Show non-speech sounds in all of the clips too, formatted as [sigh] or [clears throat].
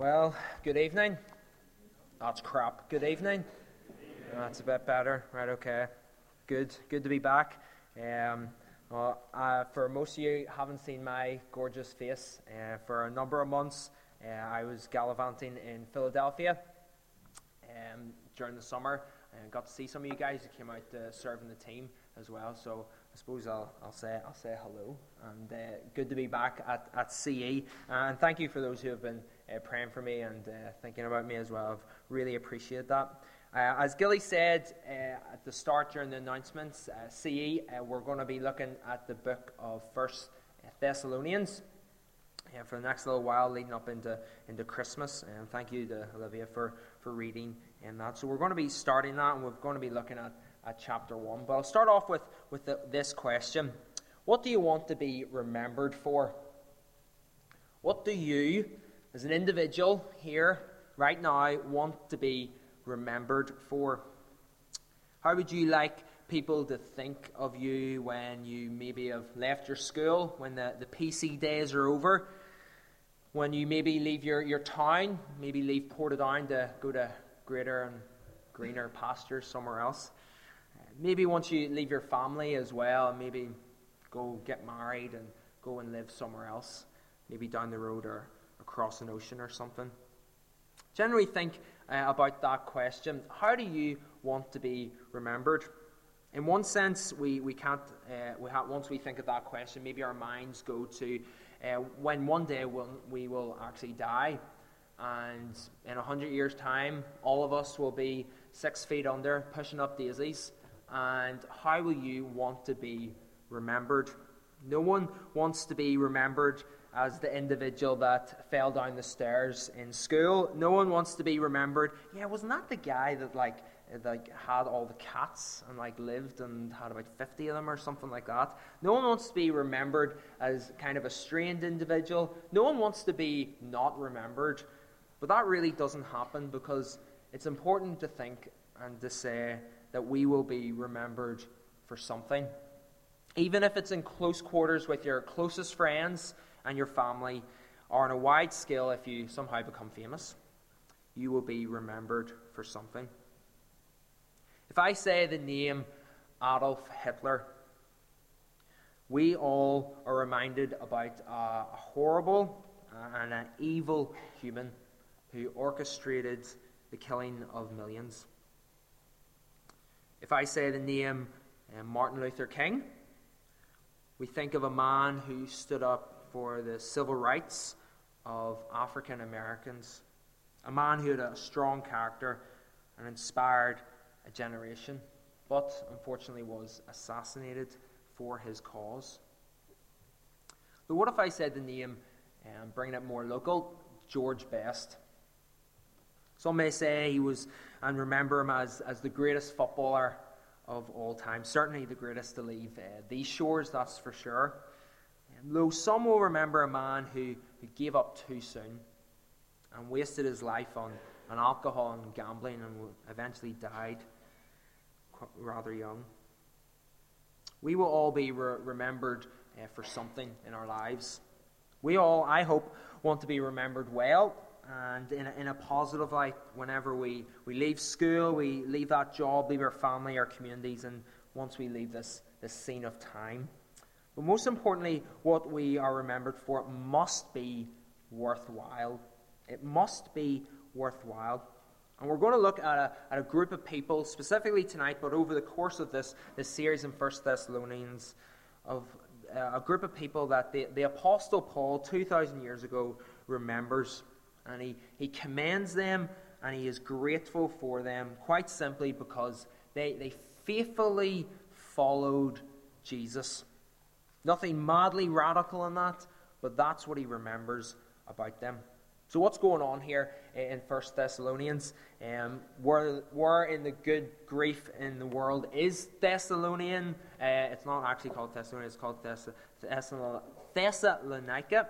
Well, good evening. That's crap. Good evening. That's a bit better. Right, okay. Good. Good to be back. Um, uh, for most of you haven't seen my gorgeous face, uh, for a number of months uh, I was gallivanting in Philadelphia um, during the summer and got to see some of you guys who came out uh, serving the team as well. So I suppose I'll, I'll say I'll say hello and uh, good to be back at, at CE. And thank you for those who have been uh, praying for me and uh, thinking about me as well. I've really appreciated that. Uh, as Gilly said uh, at the start during the announcements, uh, CE, we're going to be looking at the book of First Thessalonians. for the next little while, leading up into, into Christmas. And thank you to Olivia for, for reading in that. So, we're going to be starting that, and we're going to be looking at at chapter 1. But I'll start off with, with the, this question What do you want to be remembered for? What do you, as an individual here, right now, want to be remembered for? How would you like people to think of you when you maybe have left your school, when the, the PC days are over? When you maybe leave your, your town, maybe leave Portadown to go to greater and greener pastures somewhere else? maybe once you leave your family as well, maybe go get married and go and live somewhere else, maybe down the road or across an ocean or something. Generally, think uh, about that question how do you want to be remembered? In one sense, we, we can't, uh, we have, once we think of that question, maybe our minds go to uh, when one day we'll, we will actually die. And in a hundred years' time, all of us will be six feet under, pushing up daisies and how will you want to be remembered? No one wants to be remembered as the individual that fell down the stairs in school. No one wants to be remembered. Yeah, wasn't that the guy that like like had all the cats and like lived and had about 50 of them or something like that. No one wants to be remembered as kind of a strained individual. No one wants to be not remembered. But that really doesn't happen because it's important to think and to say that we will be remembered for something. Even if it's in close quarters with your closest friends and your family, or on a wide scale if you somehow become famous, you will be remembered for something. If I say the name Adolf Hitler, we all are reminded about a horrible and an evil human who orchestrated the killing of millions. If I say the name uh, Martin Luther King, we think of a man who stood up for the civil rights of African Americans, a man who had a strong character and inspired a generation, but unfortunately was assassinated for his cause. But what if I said the name, um, bringing it more local, George Best? Some may say he was, and remember him as, as the greatest footballer of all time. Certainly the greatest to leave uh, these shores, that's for sure. Though some will remember a man who, who gave up too soon and wasted his life on, on alcohol and gambling and eventually died rather young. We will all be re- remembered uh, for something in our lives. We all, I hope, want to be remembered well and in a, in a positive light whenever we, we leave school, we leave that job, leave our family, our communities, and once we leave this, this scene of time. But most importantly, what we are remembered for must be worthwhile. It must be worthwhile. And we're going to look at a, at a group of people, specifically tonight, but over the course of this, this series in 1 Thessalonians, of uh, a group of people that the, the Apostle Paul, 2,000 years ago, remembers and he, he commends them and he is grateful for them quite simply because they, they faithfully followed Jesus. Nothing madly radical in that, but that's what he remembers about them. So, what's going on here in First Thessalonians? Um, where, where in the good grief in the world is Thessalonian? Uh, it's not actually called Thessalonian, it's called Thess- Thessalonica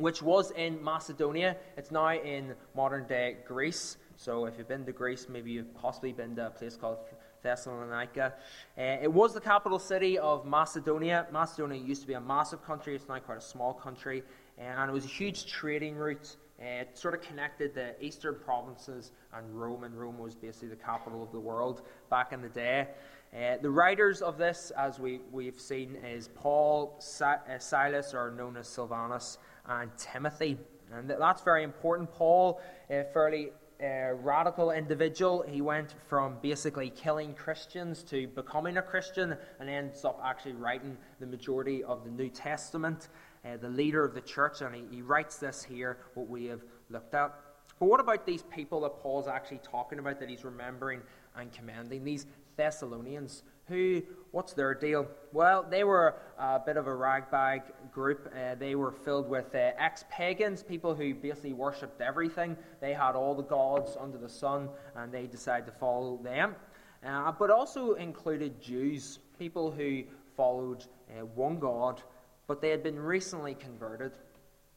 which was in Macedonia. It's now in modern day Greece. So if you've been to Greece, maybe you've possibly been to a place called Thessalonica. Uh, it was the capital city of Macedonia. Macedonia used to be a massive country, it's now quite a small country. And it was a huge trading route Uh, it sort of connected the eastern provinces and Rome, and Rome was basically the capital of the world back in the day. Uh, the writers of this, as we, we've seen, is Paul, si- uh, Silas, or known as Silvanus, and Timothy. And that's very important. Paul, a fairly uh, radical individual, he went from basically killing Christians to becoming a Christian and ends up actually writing the majority of the New Testament uh, the leader of the church, and he, he writes this here, what we have looked at. But what about these people that Paul's actually talking about that he's remembering and commending? These Thessalonians, who, what's their deal? Well, they were a bit of a ragbag group. Uh, they were filled with uh, ex pagans, people who basically worshipped everything. They had all the gods under the sun, and they decided to follow them. Uh, but also included Jews, people who followed uh, one God but they had been recently converted.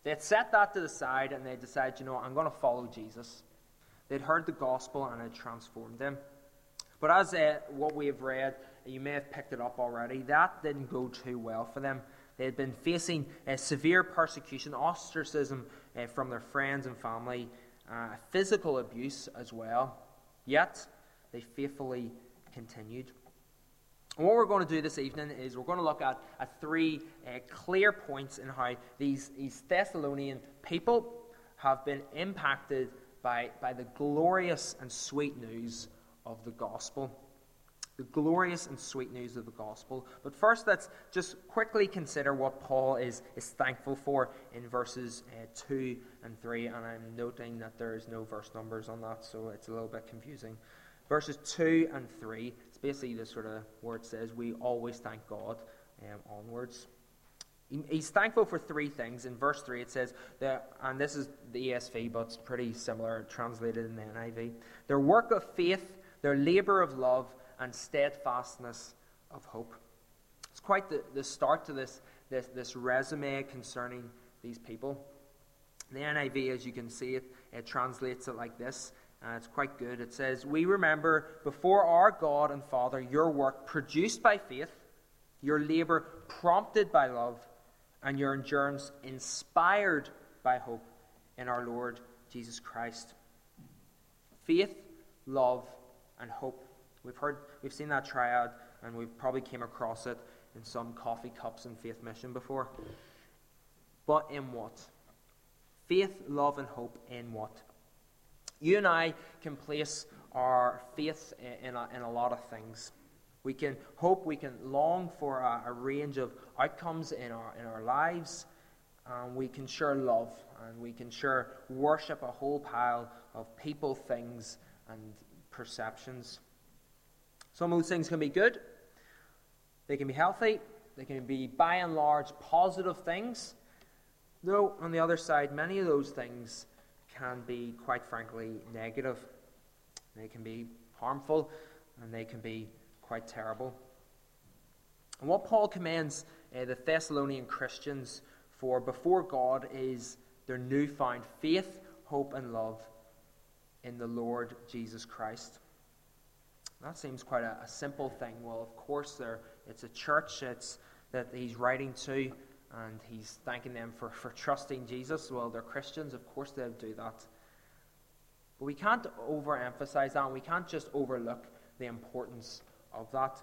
They had set that to the side and they decided, you know, I'm going to follow Jesus. They'd heard the gospel and it transformed them. But as uh, what we have read, you may have picked it up already, that didn't go too well for them. They had been facing uh, severe persecution, ostracism uh, from their friends and family, uh, physical abuse as well. Yet, they faithfully continued. And what we're going to do this evening is we're going to look at, at three uh, clear points in how these, these Thessalonian people have been impacted by, by the glorious and sweet news of the gospel. The glorious and sweet news of the gospel. But first, let's just quickly consider what Paul is, is thankful for in verses uh, 2 and 3. And I'm noting that there is no verse numbers on that, so it's a little bit confusing. Verses 2 and 3 it's basically the sort of where it says we always thank God um, onwards. He's thankful for three things. In verse 3, it says, that, and this is the ESV, but it's pretty similar, translated in the NIV. Their work of faith, their labor of love, and steadfastness of hope. It's quite the, the start to this, this, this resume concerning these people. The NIV, as you can see it, it translates it like this uh, it's quite good. It says, We remember before our God and Father your work produced by faith, your labor prompted by love, and your endurance inspired by hope in our Lord Jesus Christ. Faith, love, and hope. We've heard, we've seen that triad, and we've probably came across it in some coffee cups and faith mission before. But in what? Faith, love, and hope in what? You and I can place our faith in a, in a lot of things. We can hope, we can long for a, a range of outcomes in our, in our lives. And we can sure love and we can sure worship a whole pile of people, things, and perceptions. Some of those things can be good, they can be healthy, they can be by and large positive things. Though, on the other side, many of those things can be, quite frankly, negative. They can be harmful and they can be quite terrible. And what Paul commends uh, the Thessalonian Christians for before God is their newfound faith, hope, and love in the Lord Jesus Christ. That seems quite a, a simple thing. Well, of course, there it's a church it's, that he's writing to, and he's thanking them for, for trusting Jesus. Well, they're Christians, of course they'll do that. But we can't overemphasize that, and we can't just overlook the importance of that.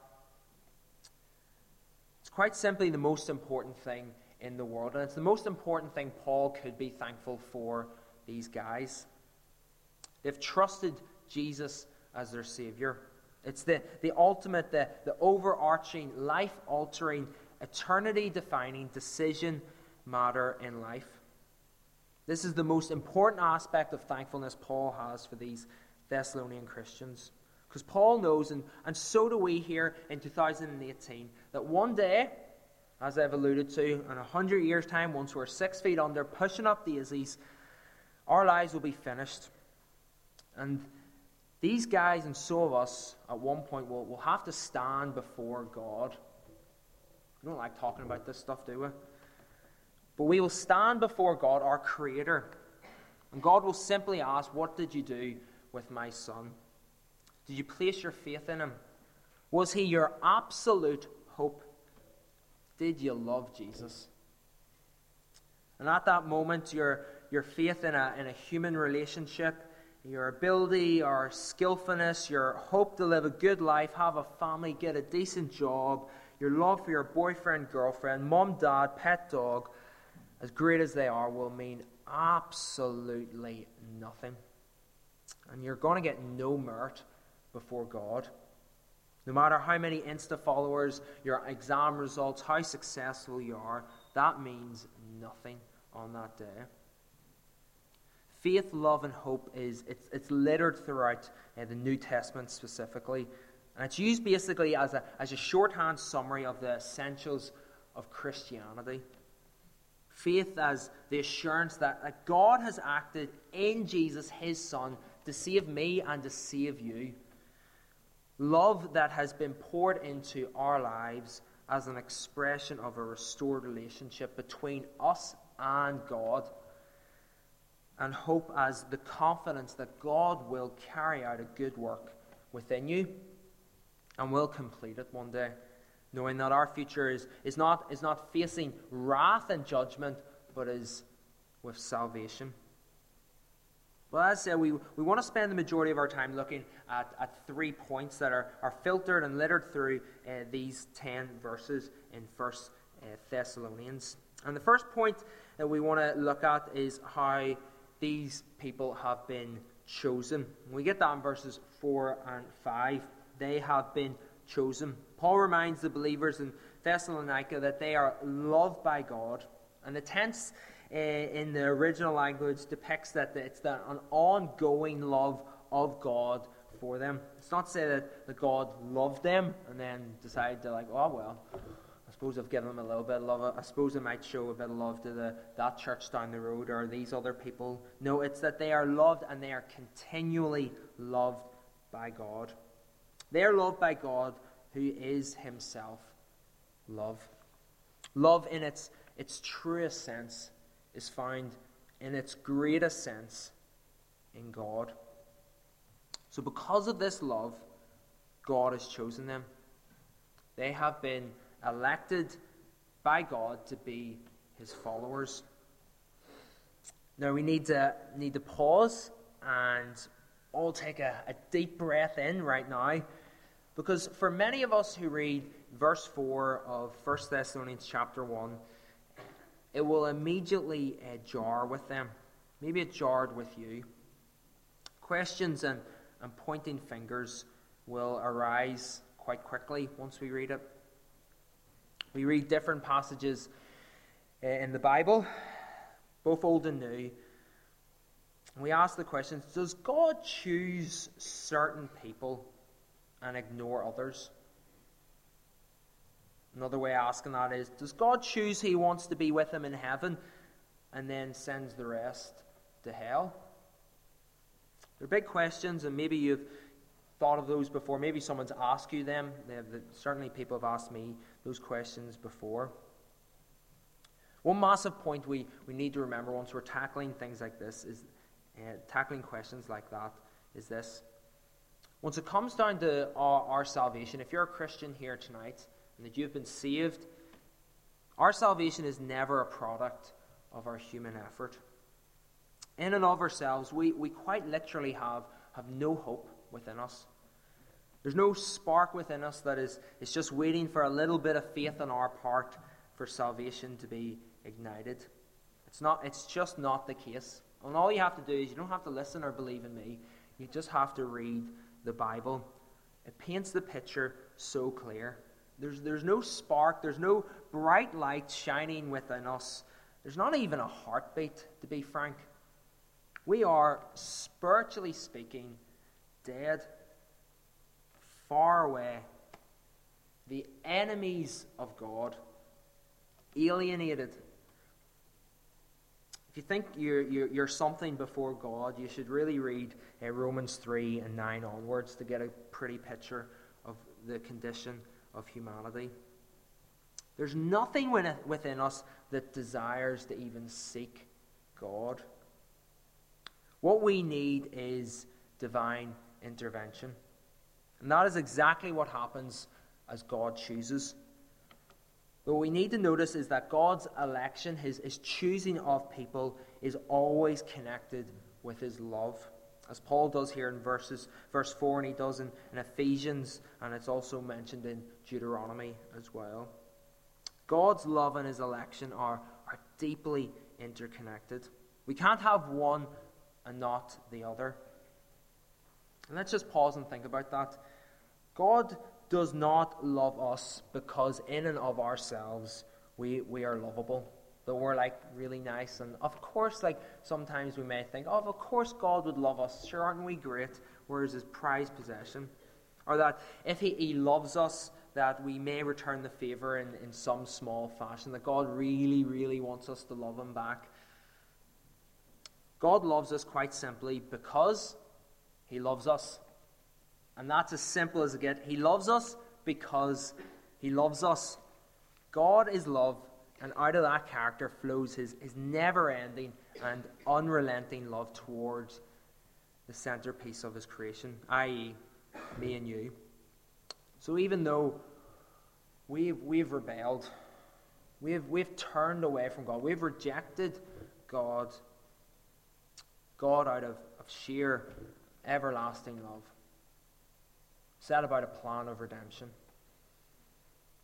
It's quite simply the most important thing in the world, and it's the most important thing Paul could be thankful for these guys. They've trusted Jesus as their Savior. It's the, the ultimate, the, the overarching, life altering eternity defining decision matter in life. This is the most important aspect of thankfulness Paul has for these Thessalonian Christians. Because Paul knows, and, and so do we here in 2018, that one day, as I've alluded to, in a hundred years' time, once we're six feet under, pushing up daisies, our lives will be finished. And these guys and so of us, at one point, will, will have to stand before God we don't like talking about this stuff, do we? But we will stand before God, our Creator, and God will simply ask, What did you do with my son? Did you place your faith in him? Was he your absolute hope? Did you love Jesus? And at that moment, your, your faith in a, in a human relationship, your ability or skillfulness, your hope to live a good life, have a family, get a decent job, your love for your boyfriend, girlfriend, mom, dad, pet dog, as great as they are, will mean absolutely nothing. And you're going to get no merit before God. No matter how many Insta followers, your exam results, how successful you are, that means nothing on that day. Faith, love, and hope is it's, it's littered throughout uh, the New Testament specifically. And it's used basically as a, as a shorthand summary of the essentials of Christianity. Faith as the assurance that, that God has acted in Jesus, his Son, to save me and to save you. Love that has been poured into our lives as an expression of a restored relationship between us and God. And hope as the confidence that God will carry out a good work within you and will complete it one day, knowing that our future is, is, not, is not facing wrath and judgment, but is with salvation. Well, as I said, we, we want to spend the majority of our time looking at, at three points that are, are filtered and littered through uh, these 10 verses in 1 uh, Thessalonians. And the first point that we want to look at is how these people have been chosen. We get that in verses 4 and 5. They have been chosen. Paul reminds the believers in Thessalonica that they are loved by God. And the tense uh, in the original language depicts that it's the, an ongoing love of God for them. It's not to say that, that God loved them and then decided to like, oh well, suppose I've given them a little bit of love. I suppose I might show a bit of love to the, that church down the road or these other people. No, it's that they are loved and they are continually loved by God. They are loved by God who is himself love. Love in its, its truest sense is found in its greatest sense in God. So, because of this love, God has chosen them. They have been elected by God to be his followers. Now, we need to, need to pause and all take a, a deep breath in right now. Because for many of us who read verse 4 of 1 Thessalonians chapter 1, it will immediately uh, jar with them. Maybe it jarred with you. Questions and, and pointing fingers will arise quite quickly once we read it. We read different passages in the Bible, both Old and New. We ask the questions Does God choose certain people and ignore others? Another way of asking that is Does God choose He wants to be with Him in heaven and then sends the rest to hell? They're big questions, and maybe you've thought of those before. Maybe someone's asked you them. Have, certainly, people have asked me those questions before. One massive point we, we need to remember once we're tackling things like this is uh, tackling questions like that is this. Once it comes down to our, our salvation, if you're a Christian here tonight, and that you've been saved, our salvation is never a product of our human effort. In and of ourselves, we, we quite literally have, have no hope within us. There's no spark within us that is, is just waiting for a little bit of faith on our part for salvation to be ignited. It's, not, it's just not the case. And all you have to do is you don't have to listen or believe in me. You just have to read the Bible. It paints the picture so clear. There's, there's no spark, there's no bright light shining within us. There's not even a heartbeat, to be frank. We are, spiritually speaking, dead, far away, the enemies of God, alienated. If you think you're, you're, you're something before God, you should really read uh, Romans 3 and 9 onwards to get a pretty picture of the condition of humanity. There's nothing within us that desires to even seek God. What we need is divine intervention. And that is exactly what happens as God chooses. What we need to notice is that God's election, his, his choosing of people, is always connected with his love. As Paul does here in verses, verse 4, and he does in, in Ephesians, and it's also mentioned in Deuteronomy as well. God's love and his election are, are deeply interconnected. We can't have one and not the other. And let's just pause and think about that. God does not love us because, in and of ourselves, we, we are lovable. That we're like really nice. And of course, like sometimes we may think, oh, of course God would love us. Sure, aren't we great? We're his prized possession. Or that if he, he loves us, that we may return the favor in, in some small fashion. That God really, really wants us to love him back. God loves us quite simply because he loves us. And that's as simple as it gets. He loves us because He loves us. God is love, and out of that character flows His, his never ending and unrelenting love towards the centerpiece of His creation, i.e., me and you. So even though we've, we've rebelled, we've, we've turned away from God, we've rejected God, God out of, of sheer everlasting love set about a plan of redemption,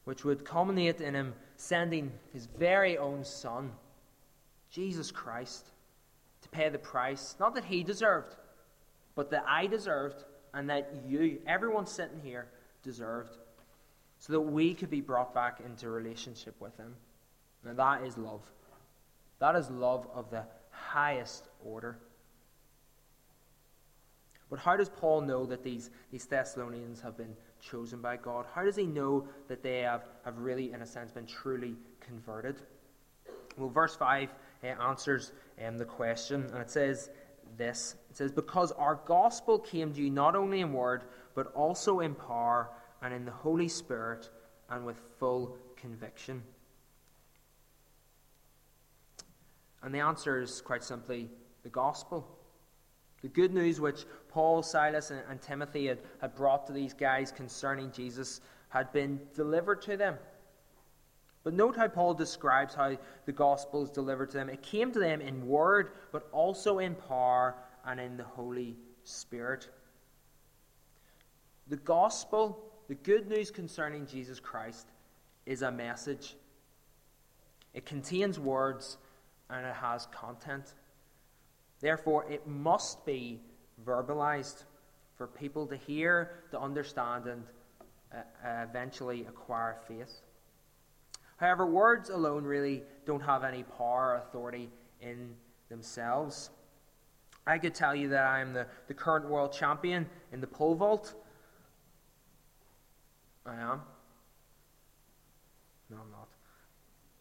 which would culminate in him sending his very own Son, Jesus Christ, to pay the price, not that he deserved, but that I deserved, and that you, everyone sitting here, deserved, so that we could be brought back into relationship with him. And that is love. That is love of the highest order. But how does Paul know that these, these Thessalonians have been chosen by God? How does he know that they have, have really, in a sense, been truly converted? Well, verse 5 uh, answers um, the question, and it says this It says, Because our gospel came to you not only in word, but also in power and in the Holy Spirit and with full conviction. And the answer is quite simply the gospel. The good news which Paul, Silas, and, and Timothy had, had brought to these guys concerning Jesus had been delivered to them. But note how Paul describes how the gospel is delivered to them. It came to them in word, but also in power and in the Holy Spirit. The gospel, the good news concerning Jesus Christ, is a message. It contains words and it has content. Therefore, it must be verbalized for people to hear, to understand, and uh, eventually acquire faith. However, words alone really don't have any power or authority in themselves. I could tell you that I am the, the current world champion in the pole vault. I am. No, I'm not.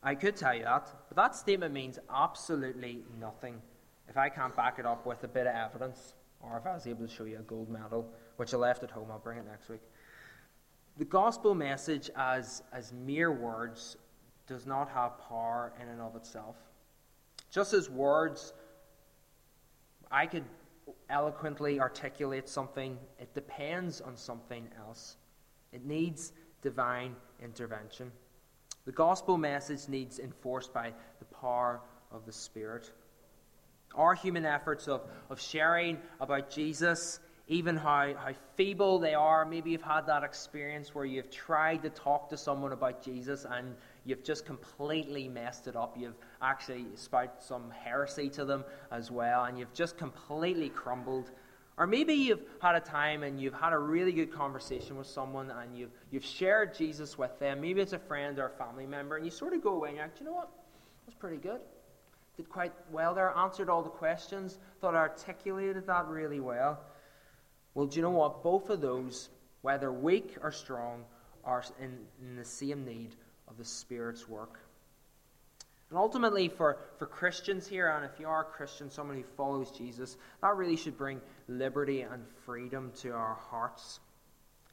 I could tell you that, but that statement means absolutely nothing if I can't back it up with a bit of evidence, or if I was able to show you a gold medal, which I left at home, I'll bring it next week. The gospel message, as, as mere words, does not have power in and of itself. Just as words, I could eloquently articulate something, it depends on something else. It needs divine intervention. The gospel message needs enforced by the power of the Spirit. Our human efforts of, of sharing about Jesus, even how, how feeble they are. Maybe you've had that experience where you've tried to talk to someone about Jesus and you've just completely messed it up. You've actually spouted some heresy to them as well, and you've just completely crumbled. Or maybe you've had a time and you've had a really good conversation with someone and you've, you've shared Jesus with them. Maybe it's a friend or a family member, and you sort of go away and you're like, you know what? That's pretty good did quite well there, answered all the questions, thought I articulated that really well. Well, do you know what? Both of those, whether weak or strong, are in, in the same need of the Spirit's work. And ultimately, for, for Christians here, and if you are a Christian, someone who follows Jesus, that really should bring liberty and freedom to our hearts.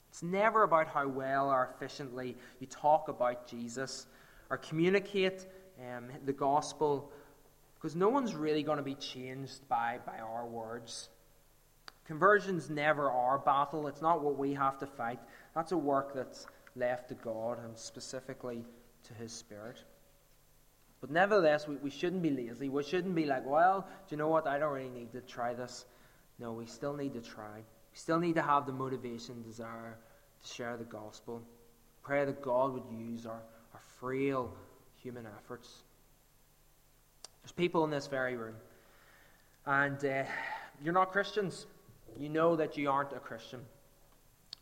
It's never about how well or efficiently you talk about Jesus or communicate um, the gospel because no one's really going to be changed by, by our words. Conversion's never our battle. It's not what we have to fight. That's a work that's left to God and specifically to His Spirit. But nevertheless, we, we shouldn't be lazy. We shouldn't be like, well, do you know what? I don't really need to try this. No, we still need to try. We still need to have the motivation, desire to share the gospel. Pray that God would use our, our frail human efforts. There's people in this very room, and uh, you're not Christians. You know that you aren't a Christian.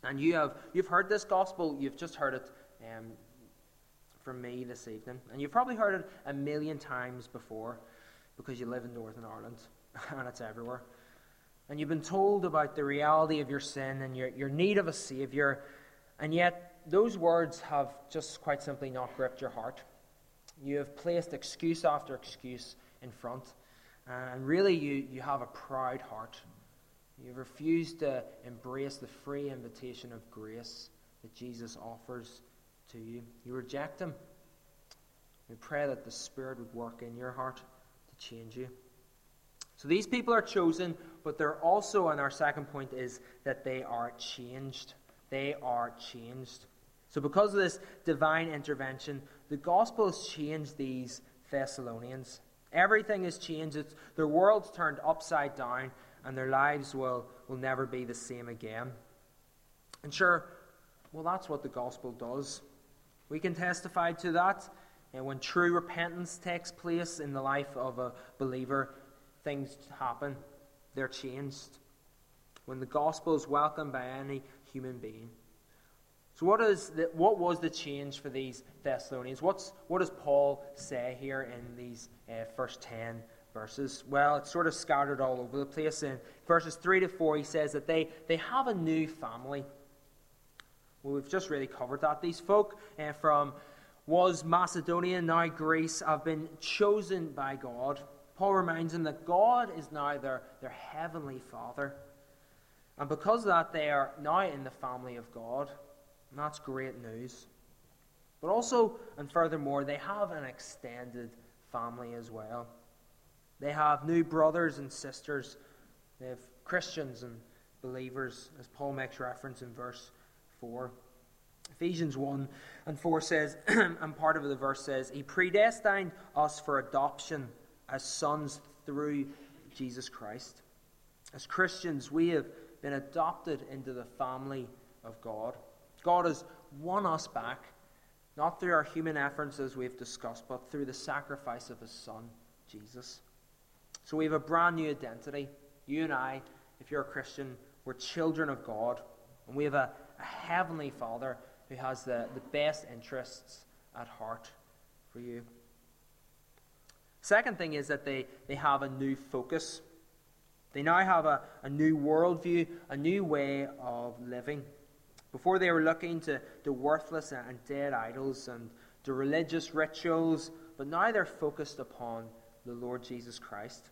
And you have you've heard this gospel, you've just heard it um, from me this evening. And you've probably heard it a million times before because you live in Northern Ireland [laughs] and it's everywhere. And you've been told about the reality of your sin and your, your need of a Savior, and yet those words have just quite simply not gripped your heart. You have placed excuse after excuse in front, and really you, you have a proud heart. You've refused to embrace the free invitation of grace that Jesus offers to you. You reject Him. We pray that the Spirit would work in your heart to change you. So these people are chosen, but they're also, and our second point is that they are changed. They are changed. So, because of this divine intervention, the gospel has changed these Thessalonians. Everything has changed. It's, their world's turned upside down, and their lives will, will never be the same again. And sure, well, that's what the gospel does. We can testify to that. And when true repentance takes place in the life of a believer, things happen. They're changed. When the gospel is welcomed by any human being. So, what, is the, what was the change for these Thessalonians? What's, what does Paul say here in these uh, first 10 verses? Well, it's sort of scattered all over the place. In verses 3 to 4, he says that they, they have a new family. Well, we've just really covered that. These folk uh, from was Macedonia, now Greece, have been chosen by God. Paul reminds them that God is now their, their heavenly Father. And because of that, they are now in the family of God. And that's great news. But also, and furthermore, they have an extended family as well. They have new brothers and sisters. They have Christians and believers, as Paul makes reference in verse 4. Ephesians 1 and 4 says, [clears throat] and part of the verse says, He predestined us for adoption as sons through Jesus Christ. As Christians, we have been adopted into the family of God. God has won us back, not through our human efforts as we've discussed, but through the sacrifice of His Son, Jesus. So we have a brand new identity. You and I, if you're a Christian, we're children of God, and we have a, a heavenly Father who has the, the best interests at heart for you. Second thing is that they, they have a new focus. They now have a, a new worldview, a new way of living. Before they were looking to, to worthless and dead idols and to religious rituals, but now they're focused upon the Lord Jesus Christ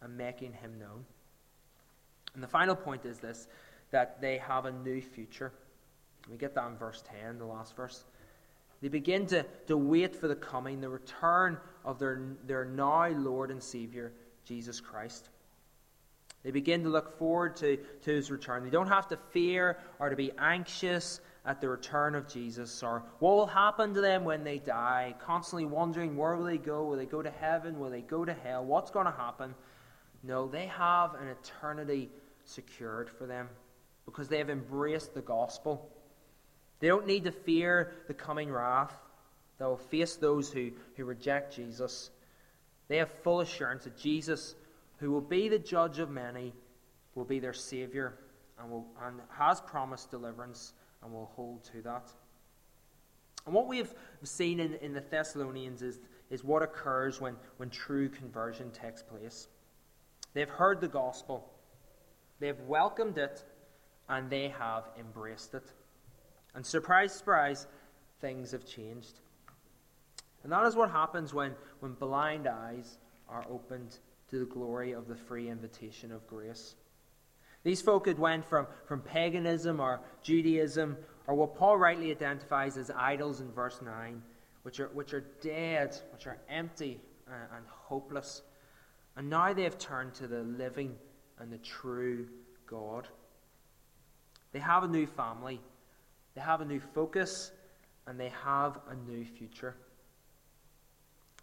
and making him known. And the final point is this that they have a new future. We get that in verse 10, the last verse. They begin to, to wait for the coming, the return of their, their now Lord and Savior, Jesus Christ. They begin to look forward to, to his return. They don't have to fear or to be anxious at the return of Jesus or what will happen to them when they die, constantly wondering where will they go? Will they go to heaven? Will they go to hell? What's going to happen? No, they have an eternity secured for them because they have embraced the gospel. They don't need to fear the coming wrath that will face those who, who reject Jesus. They have full assurance that Jesus, who will be the judge of many, will be their Savior and, will, and has promised deliverance and will hold to that. And what we have seen in, in the Thessalonians is, is what occurs when, when true conversion takes place. They've heard the gospel, they've welcomed it, and they have embraced it. And surprise, surprise, things have changed. And that is what happens when, when blind eyes are opened to the glory of the free invitation of grace. These folk had went from, from paganism or Judaism, or what Paul rightly identifies as idols in verse 9, which are, which are dead, which are empty and, and hopeless. And now they have turned to the living and the true God. They have a new family. They have a new focus and they have a new future.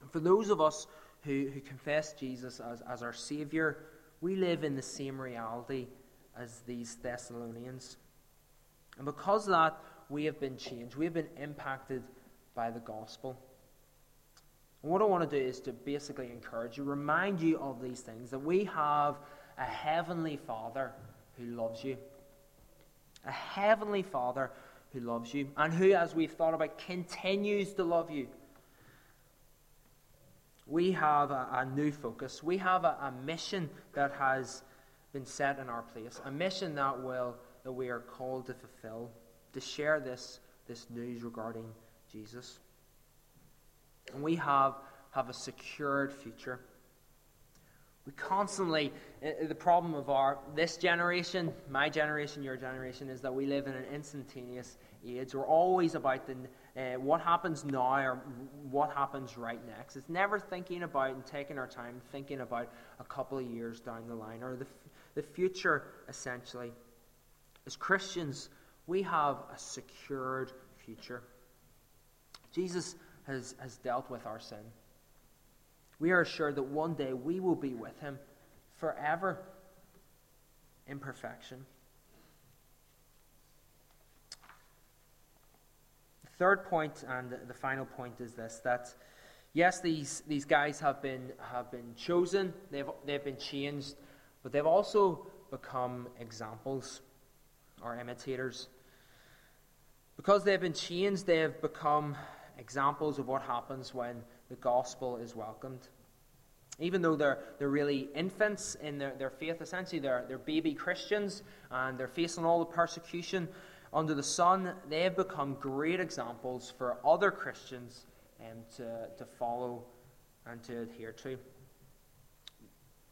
And for those of us who, who confess Jesus as, as our Savior, we live in the same reality as these Thessalonians. And because of that, we have been changed. We have been impacted by the gospel. And what I want to do is to basically encourage you, remind you of these things that we have a heavenly Father who loves you. A heavenly Father who loves you and who, as we've thought about, continues to love you. We have a, a new focus. We have a, a mission that has been set in our place, a mission that will that we are called to fulfill, to share this, this news regarding Jesus. And we have, have a secured future. We constantly, the problem of our, this generation, my generation, your generation, is that we live in an instantaneous age. We're always about the, uh, what happens now or what happens right next. It's never thinking about and taking our time thinking about a couple of years down the line or the, the future, essentially. As Christians, we have a secured future. Jesus has, has dealt with our sin. We are assured that one day we will be with him forever in perfection. Third point and the final point is this that yes, these, these guys have been, have been chosen, they've, they've been changed, but they've also become examples or imitators. Because they've been changed, they have become examples of what happens when the gospel is welcomed. Even though they're, they're really infants in their, their faith, essentially, they're, they're baby Christians and they're facing all the persecution under the sun, they have become great examples for other Christians um, to, to follow and to adhere to.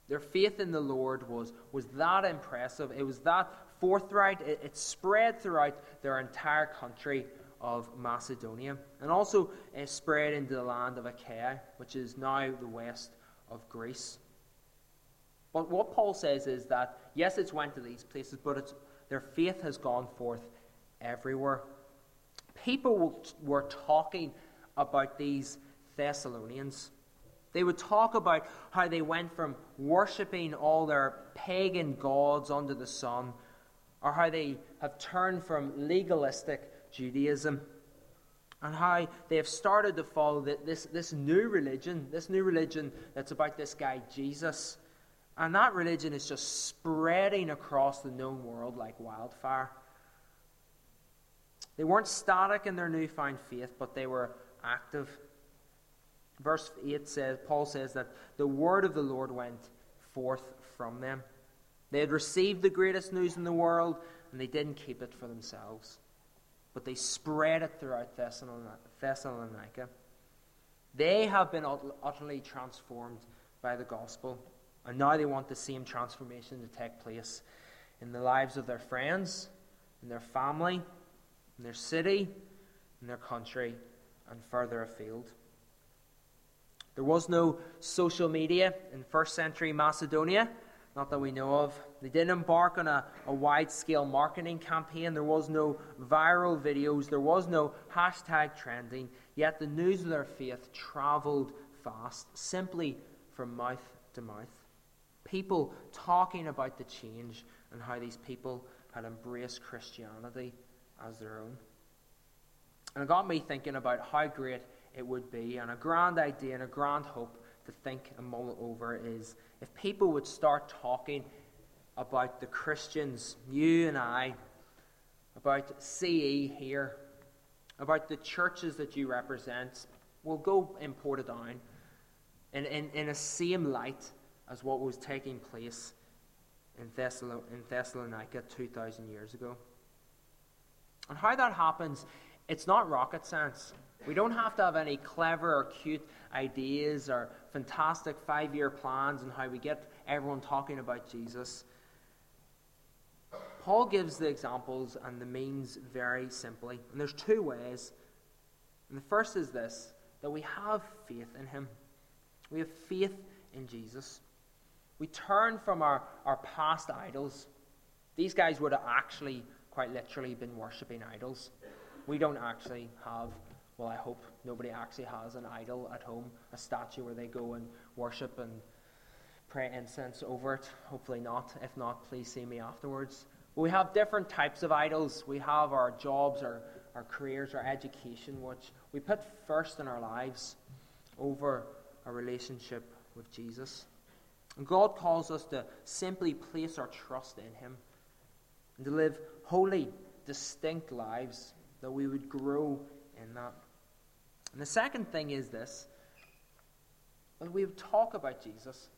Their faith in the Lord was, was that impressive. It was that forthright. It, it spread throughout their entire country of Macedonia and also uh, spread into the land of Achaia, which is now the west of Greece. But what Paul says is that, yes, it's went to these places, but their faith has gone forth everywhere. People were talking about these Thessalonians. They would talk about how they went from worshipping all their pagan gods under the sun, or how they have turned from legalistic Judaism and how they have started to follow this, this new religion, this new religion that's about this guy Jesus. And that religion is just spreading across the known world like wildfire. They weren't static in their newfound faith, but they were active. Verse 8 says, Paul says that the word of the Lord went forth from them. They had received the greatest news in the world, and they didn't keep it for themselves but they spread it throughout Thessalonica. They have been utterly transformed by the gospel, and now they want the same transformation to take place in the lives of their friends, in their family, in their city, in their country, and further afield. There was no social media in first century Macedonia not that we know of. They didn't embark on a, a wide scale marketing campaign. There was no viral videos. There was no hashtag trending. Yet the news of their faith traveled fast, simply from mouth to mouth. People talking about the change and how these people had embraced Christianity as their own. And it got me thinking about how great it would be, and a grand idea and a grand hope to think and mull over is if people would start talking about the Christians, you and I, about CE here, about the churches that you represent, we'll go in Portadown in, in, in a same light as what was taking place in, Thessalon- in Thessalonica 2,000 years ago. And how that happens, it's not rocket science. We don't have to have any clever or cute ideas or fantastic five year plans and how we get everyone talking about Jesus. Paul gives the examples and the means very simply. And there's two ways. And the first is this that we have faith in him. We have faith in Jesus. We turn from our, our past idols. These guys would have actually, quite literally, been worshipping idols. we don't actually have, well, I hope nobody actually has an idol at home, a statue where they go and worship and pray incense over it. Hopefully not. If not, please see me afterwards. But we have different types of idols. We have our jobs, our, our careers, our education, which we put first in our lives over a relationship with Jesus. And God calls us to simply place our trust in Him and to live holy, distinct lives, that we would grow in that. And the second thing is this that we would talk about Jesus.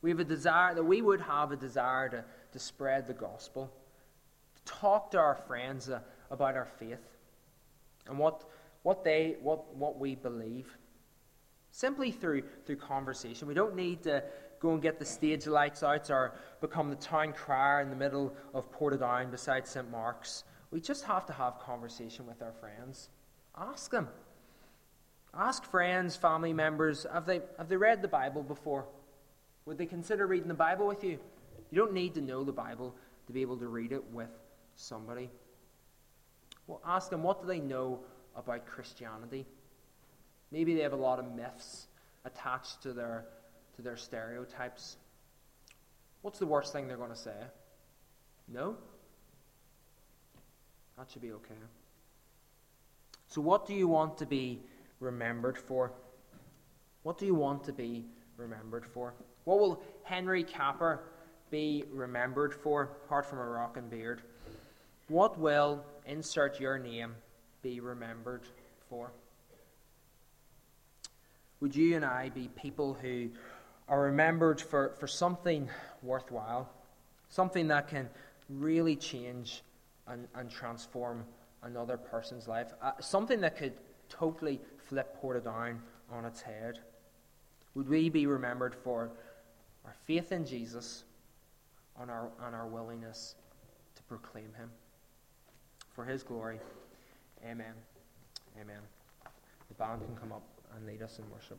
We have a desire, that we would have a desire to, to spread the gospel, to talk to our friends uh, about our faith and what, what, they, what, what we believe. Simply through, through conversation. We don't need to go and get the stage lights out or become the town crier in the middle of Portadown beside St. Mark's. We just have to have conversation with our friends. Ask them. Ask friends, family members, have they, have they read the Bible before? Would they consider reading the Bible with you? You don't need to know the Bible to be able to read it with somebody. Well, ask them what do they know about Christianity? Maybe they have a lot of myths attached to their, to their stereotypes. What's the worst thing they're going to say? No? That should be okay. So, what do you want to be remembered for? What do you want to be remembered for? What will Henry Capper be remembered for, apart from a rock and beard? What will, insert your name, be remembered for? Would you and I be people who are remembered for, for something worthwhile? Something that can really change and, and transform another person's life? Uh, something that could totally flip Portadown on its head? Would we be remembered for our faith in Jesus and our, and our willingness to proclaim Him? For His glory. Amen. Amen. The band can come up and lead us in worship.